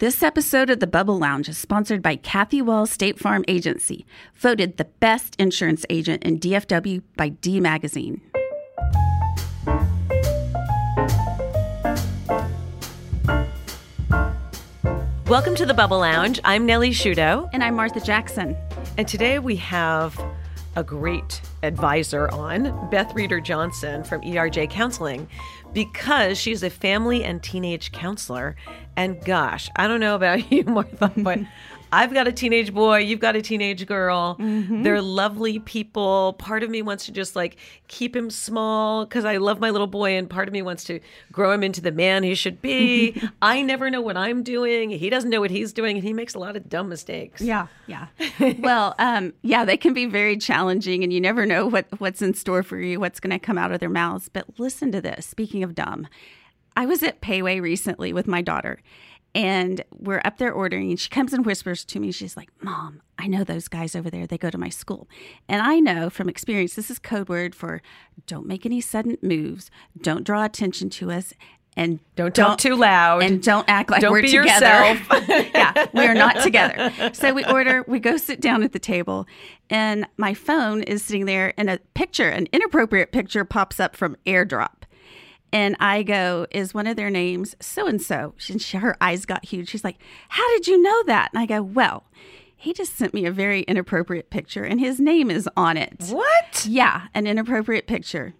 This episode of the Bubble Lounge is sponsored by Kathy Wall State Farm Agency, voted the best insurance agent in DFW by D Magazine. Welcome to the Bubble Lounge. I'm Nellie Shudo, And I'm Martha Jackson. and today we have a great advisor on, Beth Reeder Johnson from ERJ Counseling, because she's a family and teenage counselor. And gosh, I don't know about you, Martha, but I've got a teenage boy, you've got a teenage girl. They're lovely people. Part of me wants to just like keep him small because I love my little boy, and part of me wants to grow him into the man he should be. I never know what I'm doing. He doesn't know what he's doing, and he makes a lot of dumb mistakes. Yeah, yeah. well, um, yeah, they can be very challenging, and you never know what what's in store for you, what's going to come out of their mouths. But listen to this. Speaking of dumb, I was at Pei Wei recently with my daughter, and we're up there ordering, and she comes and whispers to me. She's like, "Mom, I know those guys over there. They go to my school, and I know from experience this is code word for don't make any sudden moves, don't draw attention to us." And Don't talk too loud. and don't act like Don't we're be together. yourself. yeah, we are not together. So we order, we go sit down at the table, and my phone is sitting there, and a picture, an inappropriate picture, pops up from AirDrop. And I go, Is one of their names so and so? She her eyes got huge. She's like, How did you know that? And I go, Well, he just sent me a very inappropriate picture, and his name is on it. What? Yeah, an inappropriate picture.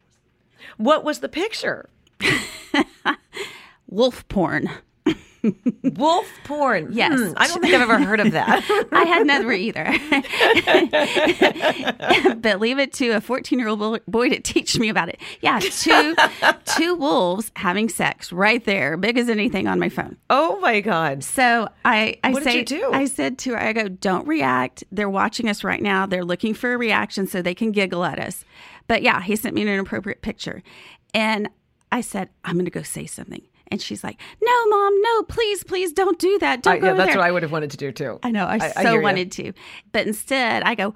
What was the picture? Wolf porn. Wolf porn. Yes. Hmm, I don't think I've ever heard of that. I had never either. but leave it to a 14 year old boy to teach me about it. Yeah, two, two wolves having sex right there, big as anything on my phone. oh my God. So I, I What say? I said to her, I go, don't react. They're watching us right now. They're looking for a reaction so they can giggle at us. But yeah, he sent me an inappropriate picture. And I said, I'm going to go say something. And she's like, no, mom, no, please, please don't do that. Don't I, go yeah, that's there. what I would have wanted to do too. I know. I, I- I so ya. wanted to. But instead, I go!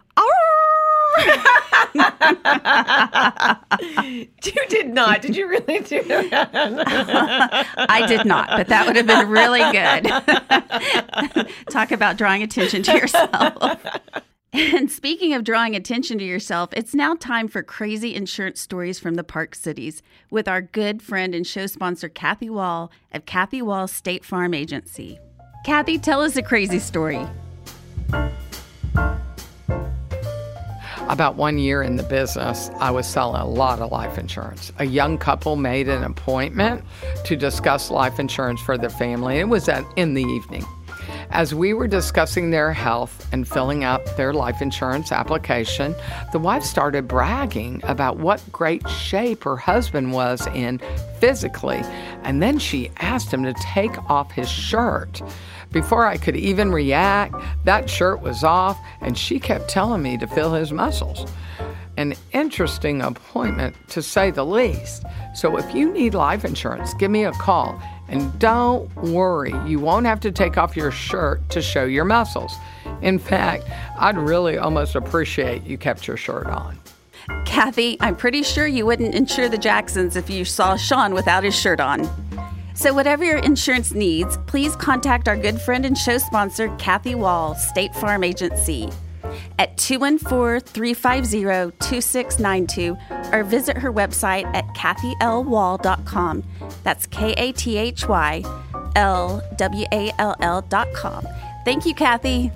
You did not. Did you really do that? I did not, but that would have been really good. Talk about drawing attention to yourself. And speaking of drawing attention to yourself, it's now time for crazy insurance stories from the Park Cities with our good friend and show sponsor, Kathy Wall of Kathy Wall State Farm Agency. Kathy, tell us a crazy story. About one year in the business, I was selling a lot of life insurance. A young couple made an appointment to discuss life insurance for their family. It was in the evening. As we were discussing their health and filling out their life insurance application, the wife started bragging about what great shape her husband was in physically. And then she asked him to take off his shirt. Before I could even react, that shirt was off, and she kept telling me to feel his muscles. An interesting appointment, to say the least. So if you need life insurance, give me a call. And don't worry, you won't have to take off your shirt to show your muscles. In fact, I'd really almost appreciate you kept your shirt on. Kathy, I'm pretty sure you wouldn't insure the Jacksons if you saw Sean without his shirt on. So, whatever your insurance needs, please contact our good friend and show sponsor, Kathy Wall, State Farm Agency, at 214 350 2692 or visit her website at kathylwall.com. That's K A T H Y L W A L L.com. Thank you, Kathy.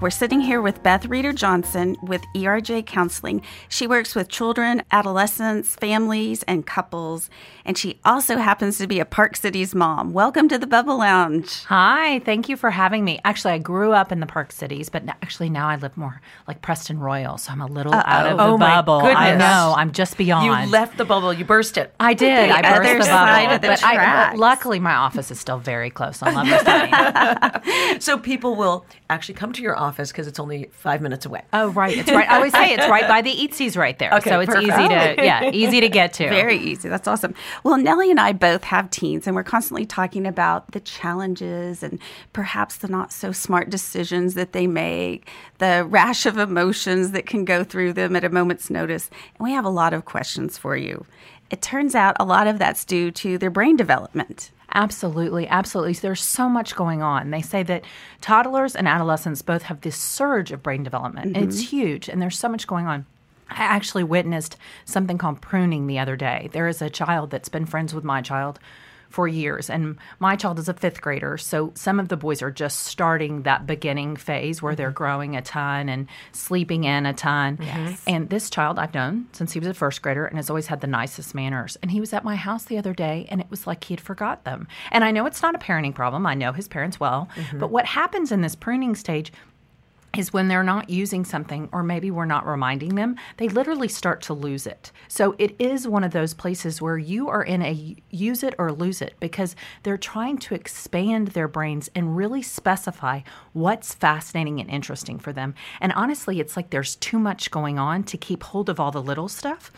We're sitting here with Beth Reeder Johnson with ERJ Counseling. She works with children, adolescents, families, and couples, and she also happens to be a Park Cities mom. Welcome to the Bubble Lounge. Hi, thank you for having me. Actually, I grew up in the Park Cities, but actually now I live more like Preston Royal, so I'm a little out of the Oh, my bubble. I know, I'm just beyond. You left the bubble. You burst it. I did. The I burst other the side bubble, of the but I, tracks. luckily my office is still very close on Lover's Lane. So people will actually come to your office because it's only five minutes away. Oh, right. It's right. I always say it's right by the Eatzi's right there. Okay, so it's perfect. easy to yeah, easy to get to. Very easy. That's awesome. Well, Nellie and I both have teens, and we're constantly talking about the challenges and perhaps the not so smart decisions that they make, the rash of emotions that can go through them at a moment's notice. And we have a lot of questions for you. it turns out a lot of that's due to their brain development. Absolutely, absolutely. There's so much going on. They say that toddlers and adolescents both have this surge of brain development, and it's mm-hmm. huge, and there's so much going on. I actually witnessed something called pruning the other day. There is a child that's been friends with my child for years. And my child is a fifth grader. So some of the boys are just starting that beginning phase where they're mm-hmm. growing a ton and sleeping in a ton. Yes. And this child I've known since he was a first grader and has always had the nicest manners. And he was at my house the other day and it was like he had forgot them. And I know it's not a parenting problem. I know his parents well. Mm-hmm. But what happens in this pruning stage is when they're not using something or maybe we're not reminding them, they literally start to lose it. So it is one of those places where you are in a use it or lose it because they're trying to expand their brains and really specify what's fascinating and interesting for them. And honestly, it's like there's too much going on to keep hold of all the little stuff.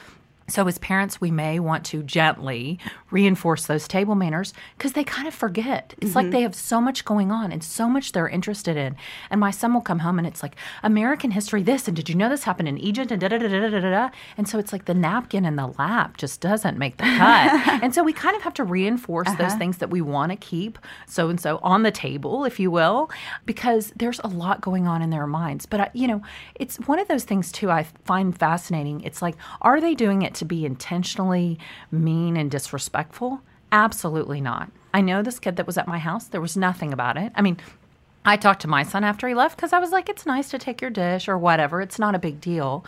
So, as parents, we may want to gently reinforce those table manners because they kind of forget. It's like mm-hmm. they have so much going on and so much they're interested in. And my son will come home and it's like American history, this, and did you know this happened in Egypt? And da da da da da da da. And so it's like the napkin in the lap just doesn't make the cut. and so we kind of have to reinforce those uh-huh. things that we want to keep so and so on the table, if you will, because there's a lot going on in their minds. But, I, you know, it's one of those things too I find fascinating. It's like, are they doing it to be intentionally mean and disrespectful? Absolutely not. I know this kid that was at my house, there was nothing about it. I mean, I talked to my son after he left because I was like, it's nice to take your dish or whatever. It's not a big deal.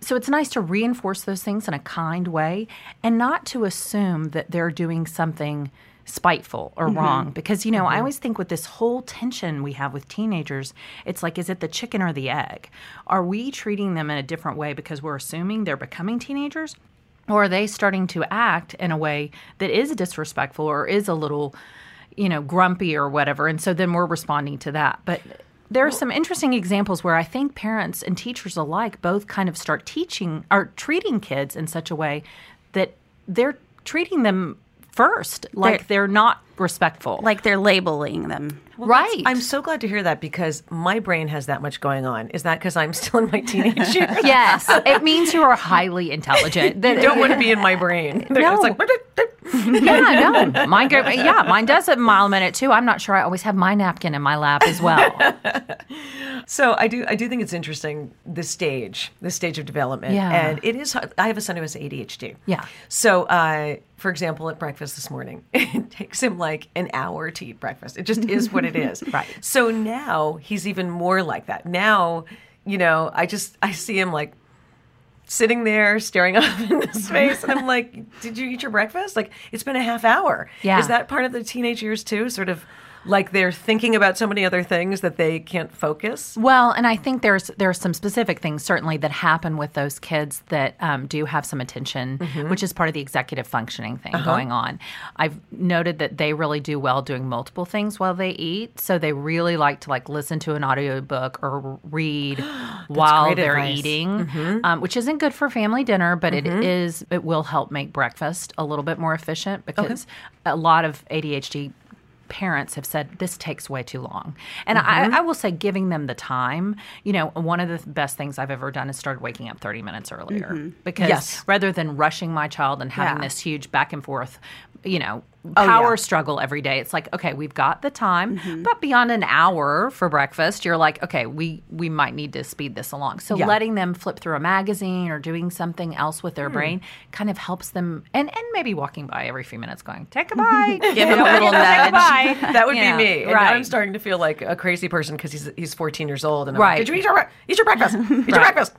So it's nice to reinforce those things in a kind way and not to assume that they're doing something spiteful or mm-hmm. wrong. Because you know i mm-hmm. always think with this whole tension we have with teenagers it's like is it the chicken or the egg? Are we treating them in a different way because we're assuming they're becoming teenagers? Or are they starting to act in a way that is disrespectful or is a little you know grumpy or whatever? And so then we're responding to that. But there are some interesting examples where I think parents and teachers alike both kind of start teaching or treating kids in such a way that they're treating them first, like they're, not respectful. Like they're labeling them. right. I'm so glad to hear that because my brain has that much going on. Is that because I'm still in my teenage years? yes. It means you are highly intelligent. That- Don't want to be in my brain. No. It's like, yeah, no. Mine go, yeah, mine does it a mile a minute too. I'm not sure I always have my napkin in my lap as well. So I do I do think it's interesting the stage, the stage of development. Yeah. And it is I have a son who has ADHD. Yeah. So uh, for example, at breakfast this morning, it takes him like an hour to eat breakfast. It just is what it is. Right. So now he's even more like that. Now, you know, I just I see him like sitting there staring up into space and I'm like, Did you eat your breakfast? Like it's been a half hour. Yeah. Is that part of the teenage years too? Sort of like they're thinking about so many other things that they can't focus? Well, and I think there's there's some specific things certainly that happen with those kids that um, do have some attention, which is part of the executive functioning thing going on. I've noted that they really do well doing multiple things while they eat, so they really like to like listen to an audiobook or read while they're advice. eating, um, which isn't good for family dinner, but it is it will help make breakfast a little bit more efficient because a lot of ADHD parents have said this takes way too long. And Mm-hmm. I, I will say, giving them the time, you know, one of the best things I've ever done is started waking up 30 minutes earlier because Mm-hmm. Yes. rather than rushing my child and having Yeah. this huge back and forth, you know, Oh, power yeah. struggle every day. It's like, okay, we've got the time, Mm-hmm. but beyond an hour for breakfast, you're like, okay, we we might need to speed this along. So Yeah. letting them flip through a magazine or doing something else with their brain kind of helps them and and maybe walking by every few minutes going, take a bite. Give them a little nudge. That would Yeah, be me. And right. I'm starting to feel like a crazy person because he's he's 14 years old. And I'm Right. like, did you eat your, eat your breakfast? Eat your breakfast.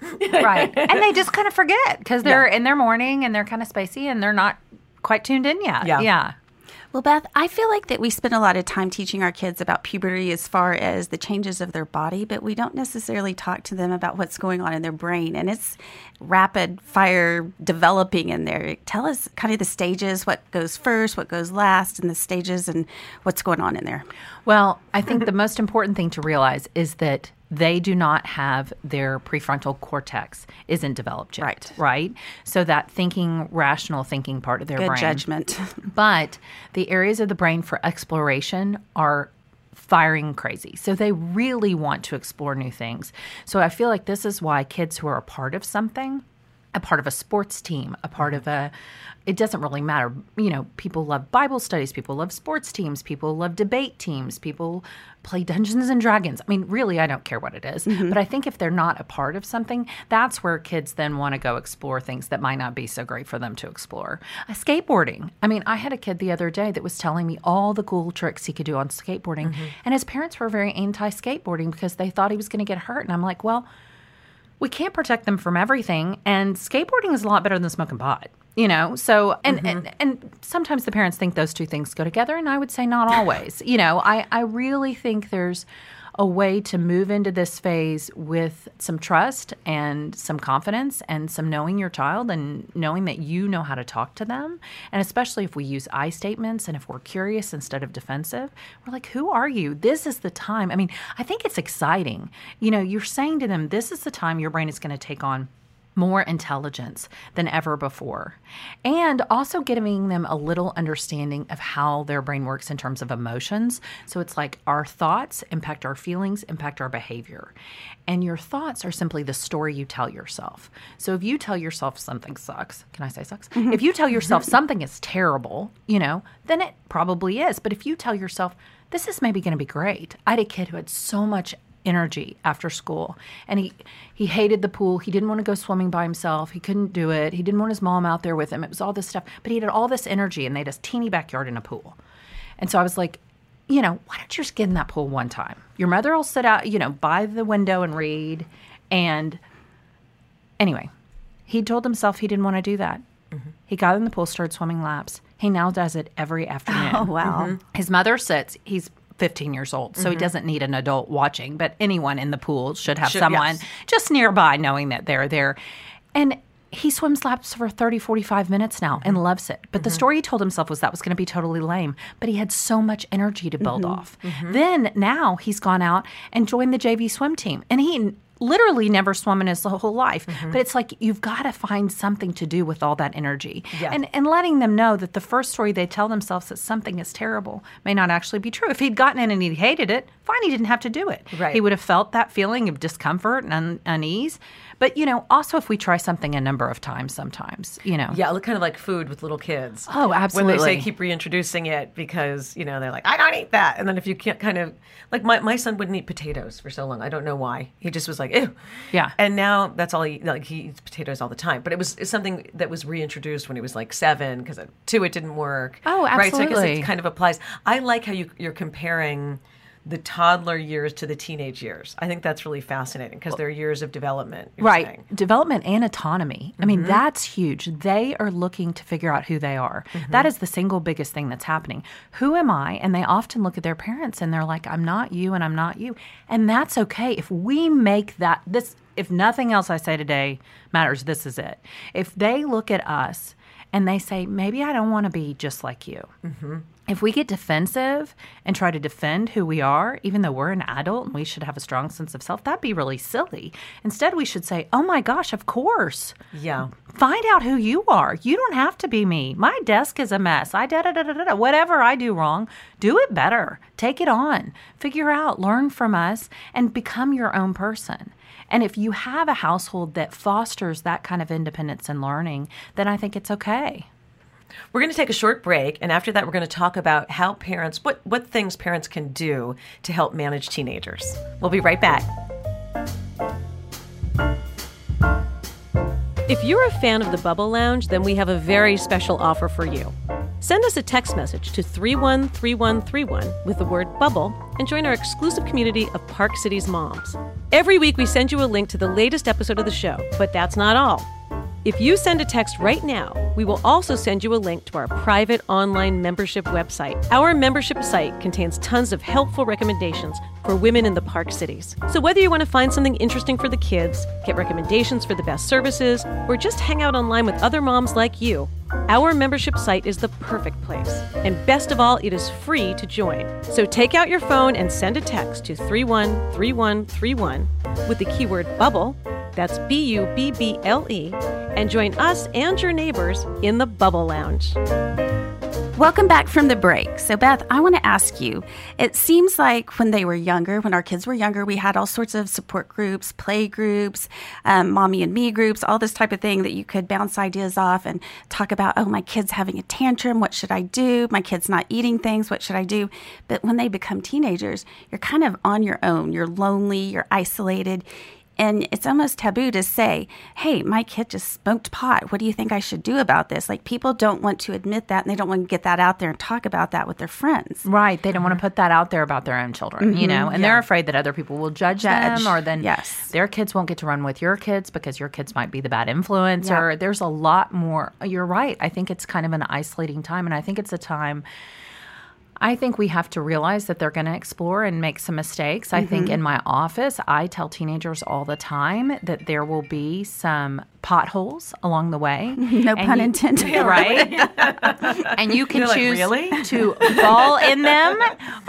right. And they just kind of forget because they're in their morning and they're kind of spacey and they're not quite tuned in yet. Yeah. Yeah. Well, Beth, I feel like that we spend a lot of time teaching our kids about puberty as far as the changes of their body, but we don't necessarily talk to them about what's going on in their brain. And it's rapid fire developing in there. Tell us kind of the stages, what goes first, what goes last, and the stages and what's going on in there. Well, I think the most important thing to realize is that they do not have their prefrontal cortex isn't developed yet. Right. Right. So that thinking, rational thinking part of their Good brain. judgment. But the areas of the brain for exploration are firing crazy. So they really want to explore new things. So I feel like this is why kids who are a part of something a part of a sports team, a part of mm-hmm. a it doesn't really matter. You know, people love Bible studies, people love sports teams, people love debate teams, people play Dungeons and Dragons. I mean, really, I don't care what it is. Mm-hmm. But I think if they're not a part of something, that's where kids then want to go explore things that might not be so great for them to explore. Uh, skateboarding. I mean, I had a kid the other day that was telling me all the cool tricks he could do on skateboarding, mm-hmm. and his parents were very anti skateboarding because they thought he was going to get hurt. And I'm like, well, we can't protect them from everything and skateboarding is a lot better than smoking pot you know? So and, mm-hmm. and and sometimes the parents think those two things go together and i would say not always you know? I i really think there's a way to move into this phase with some trust and some confidence and some knowing your child and knowing that you know how to talk to them. And especially if we use I statements and if we're curious instead of defensive, we're like, who are you? This is the time. I mean, I think it's exciting. You know, you're saying to them, this is the time your brain is going to take on more intelligence than ever before. And also giving them a little understanding of how their brain works in terms of emotions. So it's like our thoughts impact our feelings, impact our behavior. And your thoughts are simply the story you tell yourself. So if you tell yourself something sucks, can I say sucks? Mm-hmm. If you tell yourself mm-hmm. something is terrible, you know, then it probably is. But if you tell yourself, this is maybe going to be great. I had a kid who had so much energy after school. And he he hated the pool. He didn't want to go swimming by himself. He couldn't do it. He didn't want his mom out there with him. It was all this stuff. But he had all this energy and they had this teeny backyard in a pool. And so i was like you know why don't you just get in that pool one time? Your mother will sit out you know by the window and read. And anyway he told himself he didn't want to do that. Mm-hmm. He got in the pool started swimming laps. He now does it every afternoon. Oh, wow. Mm-hmm. his mother sits, he's 15 years old, so he Mm-hmm. doesn't need an adult watching, but anyone in the pool should have Should- someone yes. just nearby knowing that they're there. And he swims laps for 30, 45 minutes now Mm-hmm. and loves it. But the story he told himself was that was going to be totally lame. But he had so much energy to build Mm-hmm. off. Then now he's gone out and joined the JV swim team. And he literally never swum in his whole life. Mm-hmm. But it's like you've got to find something to do with all that energy. Yeah. And and letting them know that the first story they tell themselves that something is terrible may not actually be true. If he'd gotten in and he hated it, fine, he didn't have to do it. Right. He would have felt that feeling of discomfort and un- unease. But you know, also if we try something a number of times, sometimes you know, Yeah, look kind of like food with little kids. Oh, absolutely. When they say keep reintroducing it because, you know, they're like, I don't eat that. And then if you can't kind of, like my, my son wouldn't eat potatoes for so long. I don't know why. He just was like, ew. Yeah. And now that's all he, like he eats potatoes all the time. But it was it's something that was reintroduced when he was like seven because uh, two, it didn't work. Oh, absolutely. Right. So I guess it kind of applies. I like how you, you're comparing the toddler years to the teenage years. I think that's really fascinating because they're years of development. right saying. development and autonomy i Mm-hmm. mean that's huge they are looking to figure out who they are Mm-hmm. That is the single biggest thing that's happening who am i and they often look at their parents and they're like i'm not you and i'm not you and that's okay if we make that this if nothing else i say today matters this is it if they look at us and they say maybe i don't want to be just like you if we get defensive and try to defend who we are, even though we're an adult and we should have a strong sense of self, that'd be really silly. Instead, we should say, Oh my gosh, of course. Yeah. Find out who you are. You don't have to be me. My desk is a mess. I da da da da da. Whatever I do wrong, do it better. Take it on. Figure out, learn from us, and become your own person. And if you have a household that fosters that kind of independence and learning, then I think it's okay. We're going to take a short break, and after that, we're going to talk about how parents, what, what things parents can do to help manage teenagers. We'll be right back. If you're a fan of the Bubble Lounge, then we have a very special offer for you. Send us a text message to 313131 with the word bubble and join our exclusive community of Park Cities moms. Every week we send you a link to the latest episode of the show, but that's not all. If you send a text right now, we will also send you a link to our private online membership website. Our membership site contains tons of helpful recommendations for women in the park cities. So whether you want to find something interesting for the kids, get recommendations for the best services, or just hang out online with other moms like you, our membership site is the perfect place. And best of all, it is free to join. So take out your phone and send a text to 313131 with the keyword bubble that's B U B B L E, and join us and your neighbors in the Bubble Lounge. Welcome back from the break. So, Beth, I want to ask you it seems like when they were younger, when our kids were younger, we had all sorts of support groups, play groups, um, mommy and me groups, all this type of thing that you could bounce ideas off and talk about, oh, my kid's having a tantrum. What should I do? My kid's not eating things. What should I do? But when they become teenagers, you're kind of on your own. You're lonely, you're isolated. And it's almost taboo to say, hey, my kid just smoked pot. What do you think I should do about this? Like, people don't want to admit that and they don't want to get that out there and talk about that with their friends. Right. They don't want to put that out there about their own children, you mm-hmm. know, and they're afraid that other people will judge, Judge. them or then Yes. their kids won't get to run with your kids because your kids might be the bad influence or there's a lot more. You're right. I think it's kind of an isolating time and I think it's a time I think we have to realize that they're going to explore and make some mistakes. I think mm-hmm. in my office, I tell teenagers all the time that there will be some potholes along the way. No And pun you- intended. Right? and you can You're like, choose "Really?" to fall in them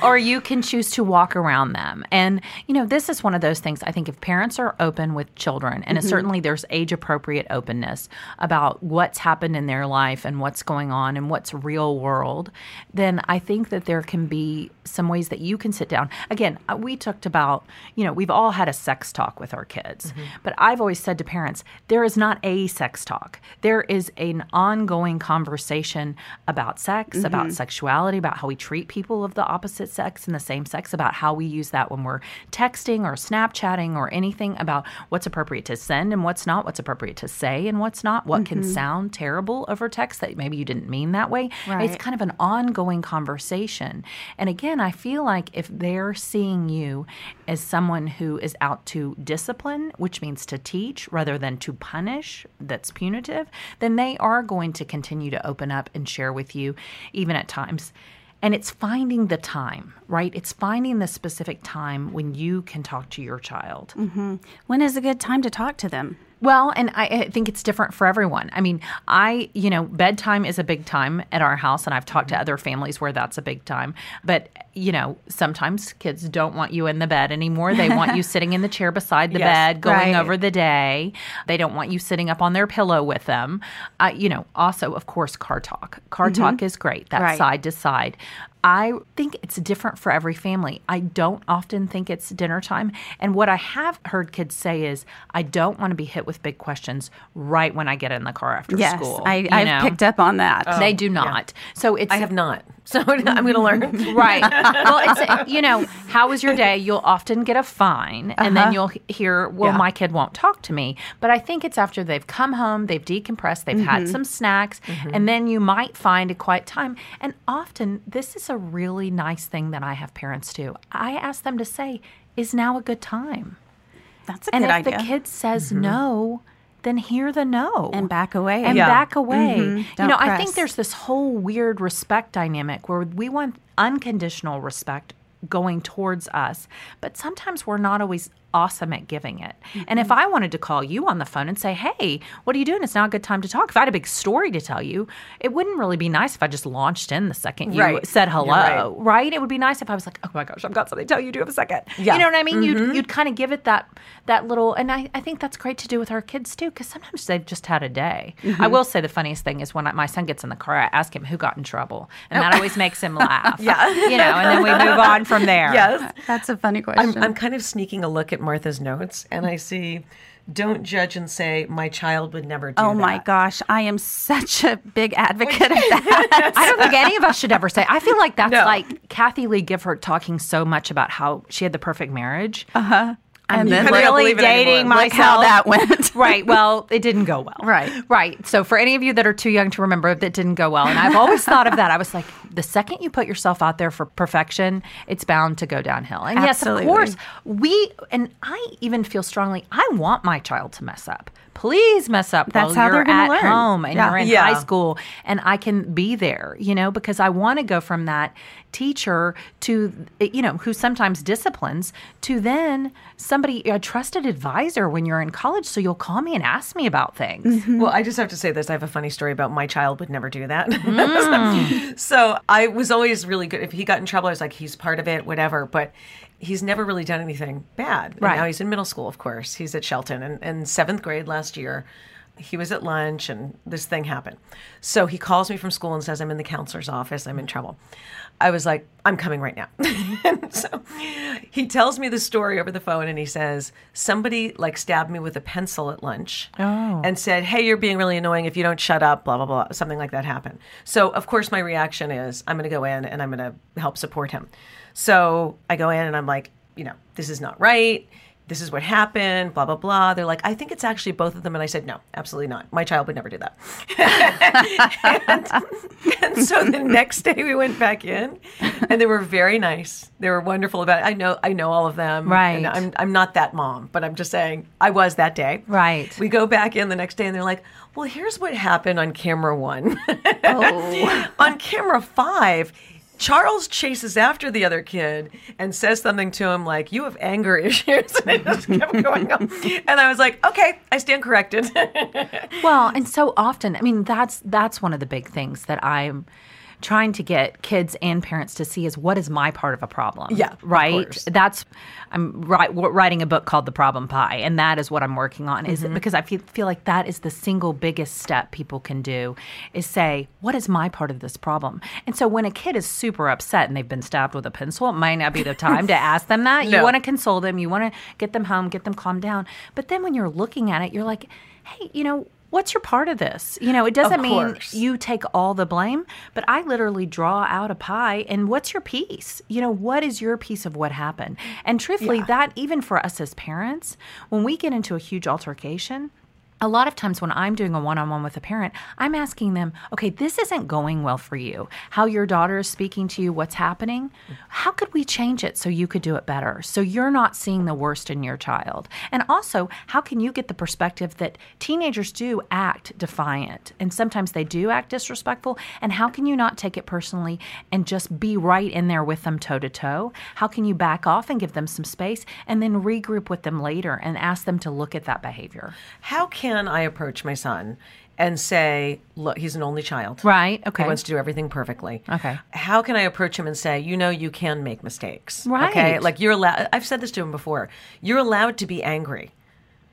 or you can choose to walk around them. And, you know, this is one of those things I think if parents are open with children, and certainly there's age appropriate openness about what's happened in their life and what's going on and what's real world, then I think that there can be some ways that you can sit down. Again, uh, we talked about, you know, we've all had a sex talk with our kids, but I've always said to parents, there is not a sex talk. There is an ongoing conversation about sex, about mm-hmm. sexuality, about how we treat people of the opposite sex and the same sex, about how we use that when we're texting or Snapchatting or anything about what's appropriate to send and what's not, what's appropriate to say and what's not, what can mm-hmm. sound terrible over text that maybe you didn't mean that way. Right. It's kind of an ongoing conversation. And again, I feel like if they're seeing you as someone who is out to discipline, which means to teach rather than to punish, that's punitive, then they are going to continue to open up and share with you, even at times. And it's finding the time, right? It's finding the specific time when you can talk to your child. Mm-hmm. When is a good time to talk to them? Well, and I, I think it's different for everyone. I mean, I, you know, bedtime is a big time at our house, and I've talked to other families where that's a big time. But, you know, sometimes kids don't want you in the bed anymore. They want you sitting in the chair beside the Yes, bed, going right. over the day. They don't want you sitting up on their pillow with them. Uh, you know, also, of course, car talk. Car talk is great. That's Right. side to side. I think it's different for every family. I don't often think it's dinner time. And what I have heard kids say is, I don't want to be hit with big questions right when I get in the car after Yes, school. I, you I've know? picked up on that. They do not. So it's I have not. So I'm going to learn. right. Well, it's you know, how was your day? You'll often get a fine, and then uh-huh. you'll hear, "Well, Yeah. my kid won't talk to me." But I think it's after they've come home, they've decompressed, they've had mm-hmm. some snacks, mm-hmm. and then you might find a quiet time. And often, this is a really nice thing that I have parents do. I ask them to say, "Is now a good time?" That's a And good idea. And if the kid says mm-hmm. no, then hear the no and back away. and Yeah. back away. Mm-hmm. You Don't know, I think there's this whole weird respect dynamic where we want unconditional respect going towards us, but sometimes we're not always awesome at giving it. And if mm-hmm. I wanted to call you on the phone and say, "Hey, what are you doing? It's now a good time to talk." If I had a big story to tell you, it wouldn't really be nice if I just launched in the second you Right. said hello, right. right. It would be nice if I was like, "Oh my gosh, I've got something to tell you. Do you have a second? Yeah. You know what I mean? You'd mm-hmm. you'd kind of give it that that little, and I, I think that's great to do with our kids too, because sometimes they've just had a day. I mm-hmm. will say the funniest thing is when I, my son gets in the car, I ask him who got in trouble, and that oh. always makes him laugh. Yeah. you know, and then we move on from there. Yes. That's a funny question. I'm, I'm kind of sneaking a look at Martha's notes and I see, don't judge and say, my child would never do oh my gosh, I am such a big advocate of that. I don't think any of us should ever say. I feel like that's No. like Kathie Lee Gifford talking so much about how she had the perfect marriage. Uh-huh. And then really believe it anymore. dating like how that went. right. Well, it didn't go well. Right. Right. So for any of you that are too young to remember, that didn't go well. And I've always thought of that. I was like, the second you put yourself out there for perfection, it's bound to go downhill. And Absolutely. yes, of course, we and I even feel strongly. I want my child to mess up. Please mess up That's while how you're they're gonna at learn. home and Yeah. you're in Yeah. high school, and I can be there. You know, because I want to go from that teacher to you know who sometimes disciplines to then somebody a trusted advisor when you're in college so you'll call me and ask me about things Well, I just have to say this. I have a funny story about my child would never do that. Mm. so I was always really good. If he got in trouble, I was like, he's part of it, whatever. But he's never really done anything bad. And Right. now he's in middle school, of course. He's at Shelton. And in seventh grade last year, he was at lunch and this thing happened. So he calls me from school and says, I'm in the counselor's office. I'm in trouble. I was like, I'm coming right now. so he tells me the story over the phone and he says, somebody like stabbed me with a pencil at lunch Oh. and said, Hey, you're being really annoying if you don't shut up, blah, blah, blah. Something like that happened. So, of course, my reaction is, I'm going to go in and I'm going to help support him. So I go in and I'm like, you know, this is not right. This is what happened, blah, blah, blah. They're like, I think it's actually both of them. And I said, no, absolutely not. My child would never do that. and, and so the next day we went back in and they were very nice. They were wonderful about it. I know, I know all of them. Right. And I'm, I'm not that mom, but I'm just saying I was that day. Right. We go back in the next day and they're like, well, here's what happened on camera one. oh. on camera five, Charles chases after the other kid and says something to him like, You have anger issues. And it just kept going on. And I was like, Okay, I stand corrected. Well, and so often, I mean, that's that's one of the big things that I'm trying to get kids and parents to see is what is my part of a problem. Yeah, right. That's I'm wri- writing a book called The Problem Pie, and that is what I'm working on. Is Mm-hmm. because I feel, feel like that is the single biggest step people can do is say, what is my part of this problem? And so when a kid is super upset and they've been stabbed with a pencil, it might not be the time to ask them that. You want to console them, you want to get them home, get them calmed down. But then when you're looking at it, you're like, hey, you know. What's your part of this? You know, it doesn't mean you take all the blame, but I literally draw out a pie and what's your piece? You know, what is your piece of what happened? And truthfully, that even for us as parents, when we get into a huge altercation, a lot of times when I'm doing a one on one with a parent, I'm asking them, okay, this isn't going well for you. How your daughter is speaking to you, what's happening? How could we change it so you could do it better? So you're not seeing the worst in your child. And also, how can you get the perspective that teenagers do act defiant and sometimes they do act disrespectful? And how can you not take it personally and just be right in there with them toe to toe? How can you back off and give them some space and then regroup with them later and ask them to look at that behavior? How can I approach my son and say, Look, he's an only child. Right. Okay. He wants to do everything perfectly. Okay. How can I approach him and say, you know, you can make mistakes? Right. Okay. Like you're allowed, I've said this to him before. You're allowed to be angry.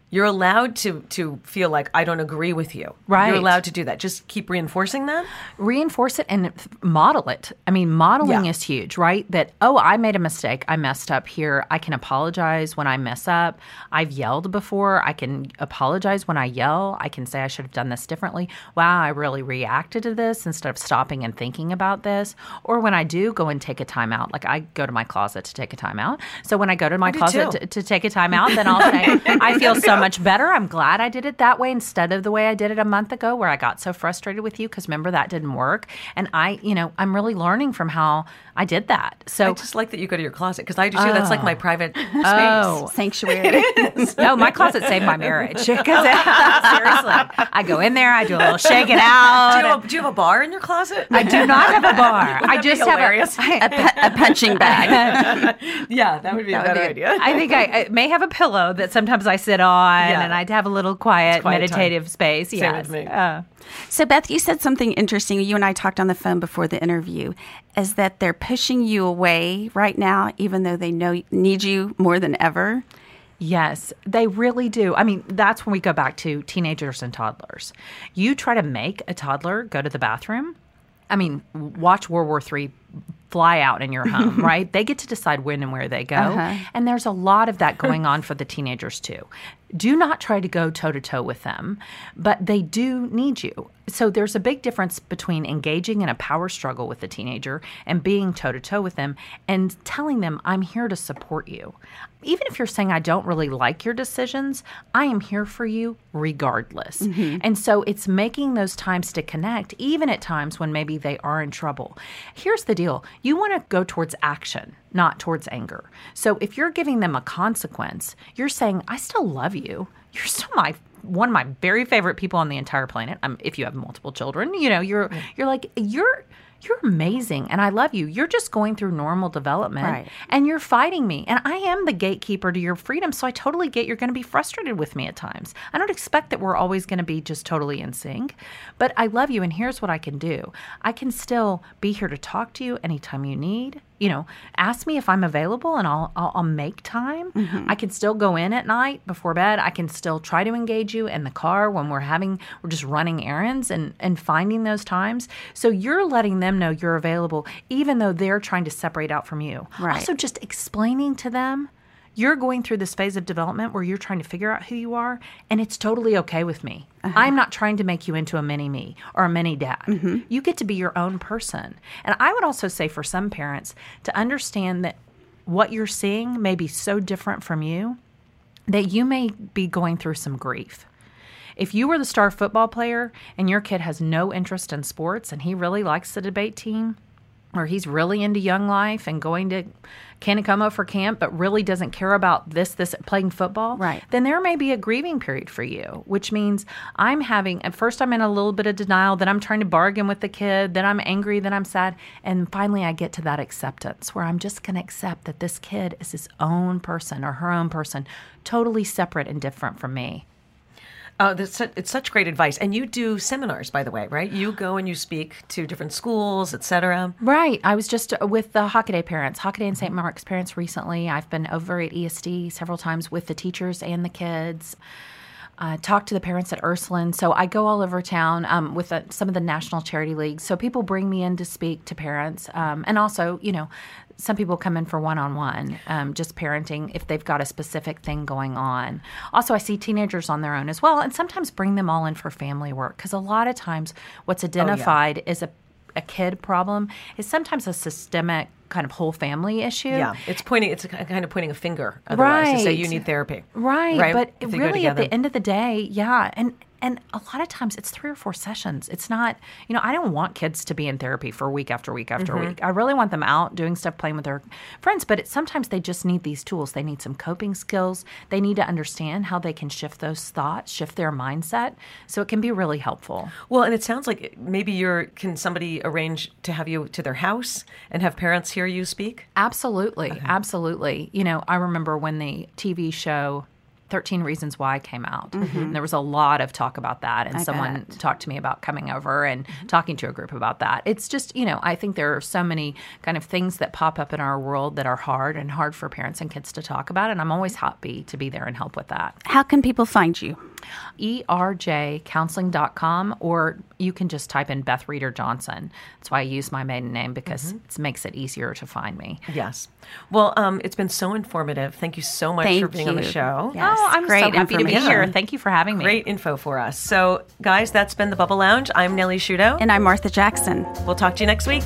You're allowed to to feel like I don't agree with you. Right. You're allowed to do that. Just keep reinforcing that. reinforce it and model it. I mean, modeling Yeah. is huge, right? That, oh, I made a mistake. I messed up here. I can apologize when I mess up. I've yelled before. I can apologize when I yell. I can say I should have done this differently. Wow, I really reacted to this instead of stopping and thinking about this. Or when I do go and take a timeout, like I go to my closet to take a timeout. So when I go to my closet to, to take a timeout, then I'll say, I feel so much better. I'm glad I did it that way instead of the way I did it a month ago where I got so frustrated with you because remember that didn't work. And I, you know, I'm really learning from how I did that. So, I just like that you go to your closet because I do too. That's like my oh. private oh. space. oh, Sanctuary. no, my closet saved my marriage. seriously, I go in there, I do a little shake it out. Do you, have, do you have a bar in your closet? I do not have a bar. I just have a, a, pu- a punching bag. yeah, that would be a better idea. I think I, I may have a pillow that sometimes I sit on, Yeah. and I'd have a little quiet, quiet time. meditative space. Same yes. with me. Uh, So, Beth, you said something interesting. You and I talked on the phone before the interview, is that they're pushing you away right now, even though they know need you more than ever. Yes, they really do. I mean, that's when we go back to teenagers and toddlers. You try to make a toddler go to the bathroom. I mean, watch World War III fly out in your home, right? They get to decide when and where they go. Uh-huh. And there's a lot of that going on for the teenagers too. Do not try to go toe to toe with them, but they do need you. So there's a big difference between engaging in a power struggle with a teenager and being toe to toe with them and telling them, I'm here to support you. Even if you're saying, I don't really like your decisions, I am here for you regardless. Mm-hmm. And so it's making those times to connect, even at times when maybe they are in trouble. Here's the deal you want to go towards action, not towards anger. So if you're giving them a consequence, you're saying, I still love you. You're still my one of my very favorite people on the entire planet. Um, if you have multiple children, you know, you're you're like you're you're amazing and I love you. You're just going through normal development Right. and you're fighting me. And I am the gatekeeper to your freedom. So I totally get you're going to be frustrated with me at times. I don't expect that we're always going to be just totally in sync, but I love you. And here's what I can do I can still be here to talk to you anytime you need. You know, ask me if I'm available and I'll, I'll, I'll make time. Mm-hmm. I can still go in at night before bed. I can still try to engage you in the car when we're having, we're just running errands and, and finding those times. So you're letting them know you're available, even though they're trying to separate out from you. Right. Also, just explaining to them you're going through this phase of development where you're trying to figure out who you are, and it's totally okay with me. Uh-huh. I'm not trying to make you into a mini me or a mini dad. Mm-hmm. You get to be your own person. And I would also say for some parents to understand that what you're seeing may be so different from you that you may be going through some grief. If you were the star football player and your kid has no interest in sports and he really likes the debate team, or he's really into young life and going to Kanakoma for camp, but really doesn't care about this, this playing football, Right. then there may be a grieving period for you, which means I'm having, at first, I'm in a little bit of denial, then I'm trying to bargain with the kid, then I'm angry, then I'm sad. And finally, I get to that acceptance where I'm just going to accept that this kid is his own person or her own person, totally separate and different from me. Oh, that's it's such great advice. And you do seminars, by the way, right? You go and you speak to different schools, et cetera. Right. I was just uh, with the Hockaday parents, Hockaday and St. Mark's parents recently. I've been over at ESD several times with the teachers and the kids. Uh, talked to the parents at Ursuline. So I go all over town um, with uh some of the national charity leagues. So people bring me in to speak to parents. Um, and also, you know, some people come in for one on one, just parenting if they've got a specific thing going on. Also, I see teenagers on their own as well, and sometimes bring them all in for family work because a lot of times what's identified is a a kid problem is sometimes a systemic kind of whole family issue. Yeah, it's pointing. It's kind of pointing a finger, otherwise, to say Right. you need therapy. Right, right? but If they go really at the end of the day, yeah, and and a lot of times it's three or four sessions. It's not, you know, I don't want kids to be in therapy for week after week after Mm-hmm. week. I really want them out doing stuff, playing with their friends. But it, sometimes they just need these tools. They need some coping skills. They need to understand how they can shift those thoughts, shift their mindset. So it can be really helpful. Well, and it sounds like maybe you're. Can somebody arrange to have you to their house and have parents hear you speak? Absolutely. Absolutely. You know, I remember when the TV show 13 Reasons Why came out. Mm-hmm. And there was a lot of talk about that. And someone bet. talked to me about coming over and mm-hmm. talking to a group about that. It's just, you know, I think there are so many kind of things that pop up in our world that are hard and hard for parents and kids to talk about. And I'm always happy to be there and help with that. How can people find you? Erjcounseling.com, or you can just type in Beth Reeder Johnson. That's why I use my maiden name because mm-hmm. it makes it easier to find me. Yes. Well, um, it's been so informative. Thank you so much Thank for being on the show. Yes, oh, I'm great so happy to be information. here. Thank you for having me. Great info for us. So, guys, that's been the Bubble Lounge. I'm Nellie Shudo. And I'm Martha Jackson. We'll talk to you next week.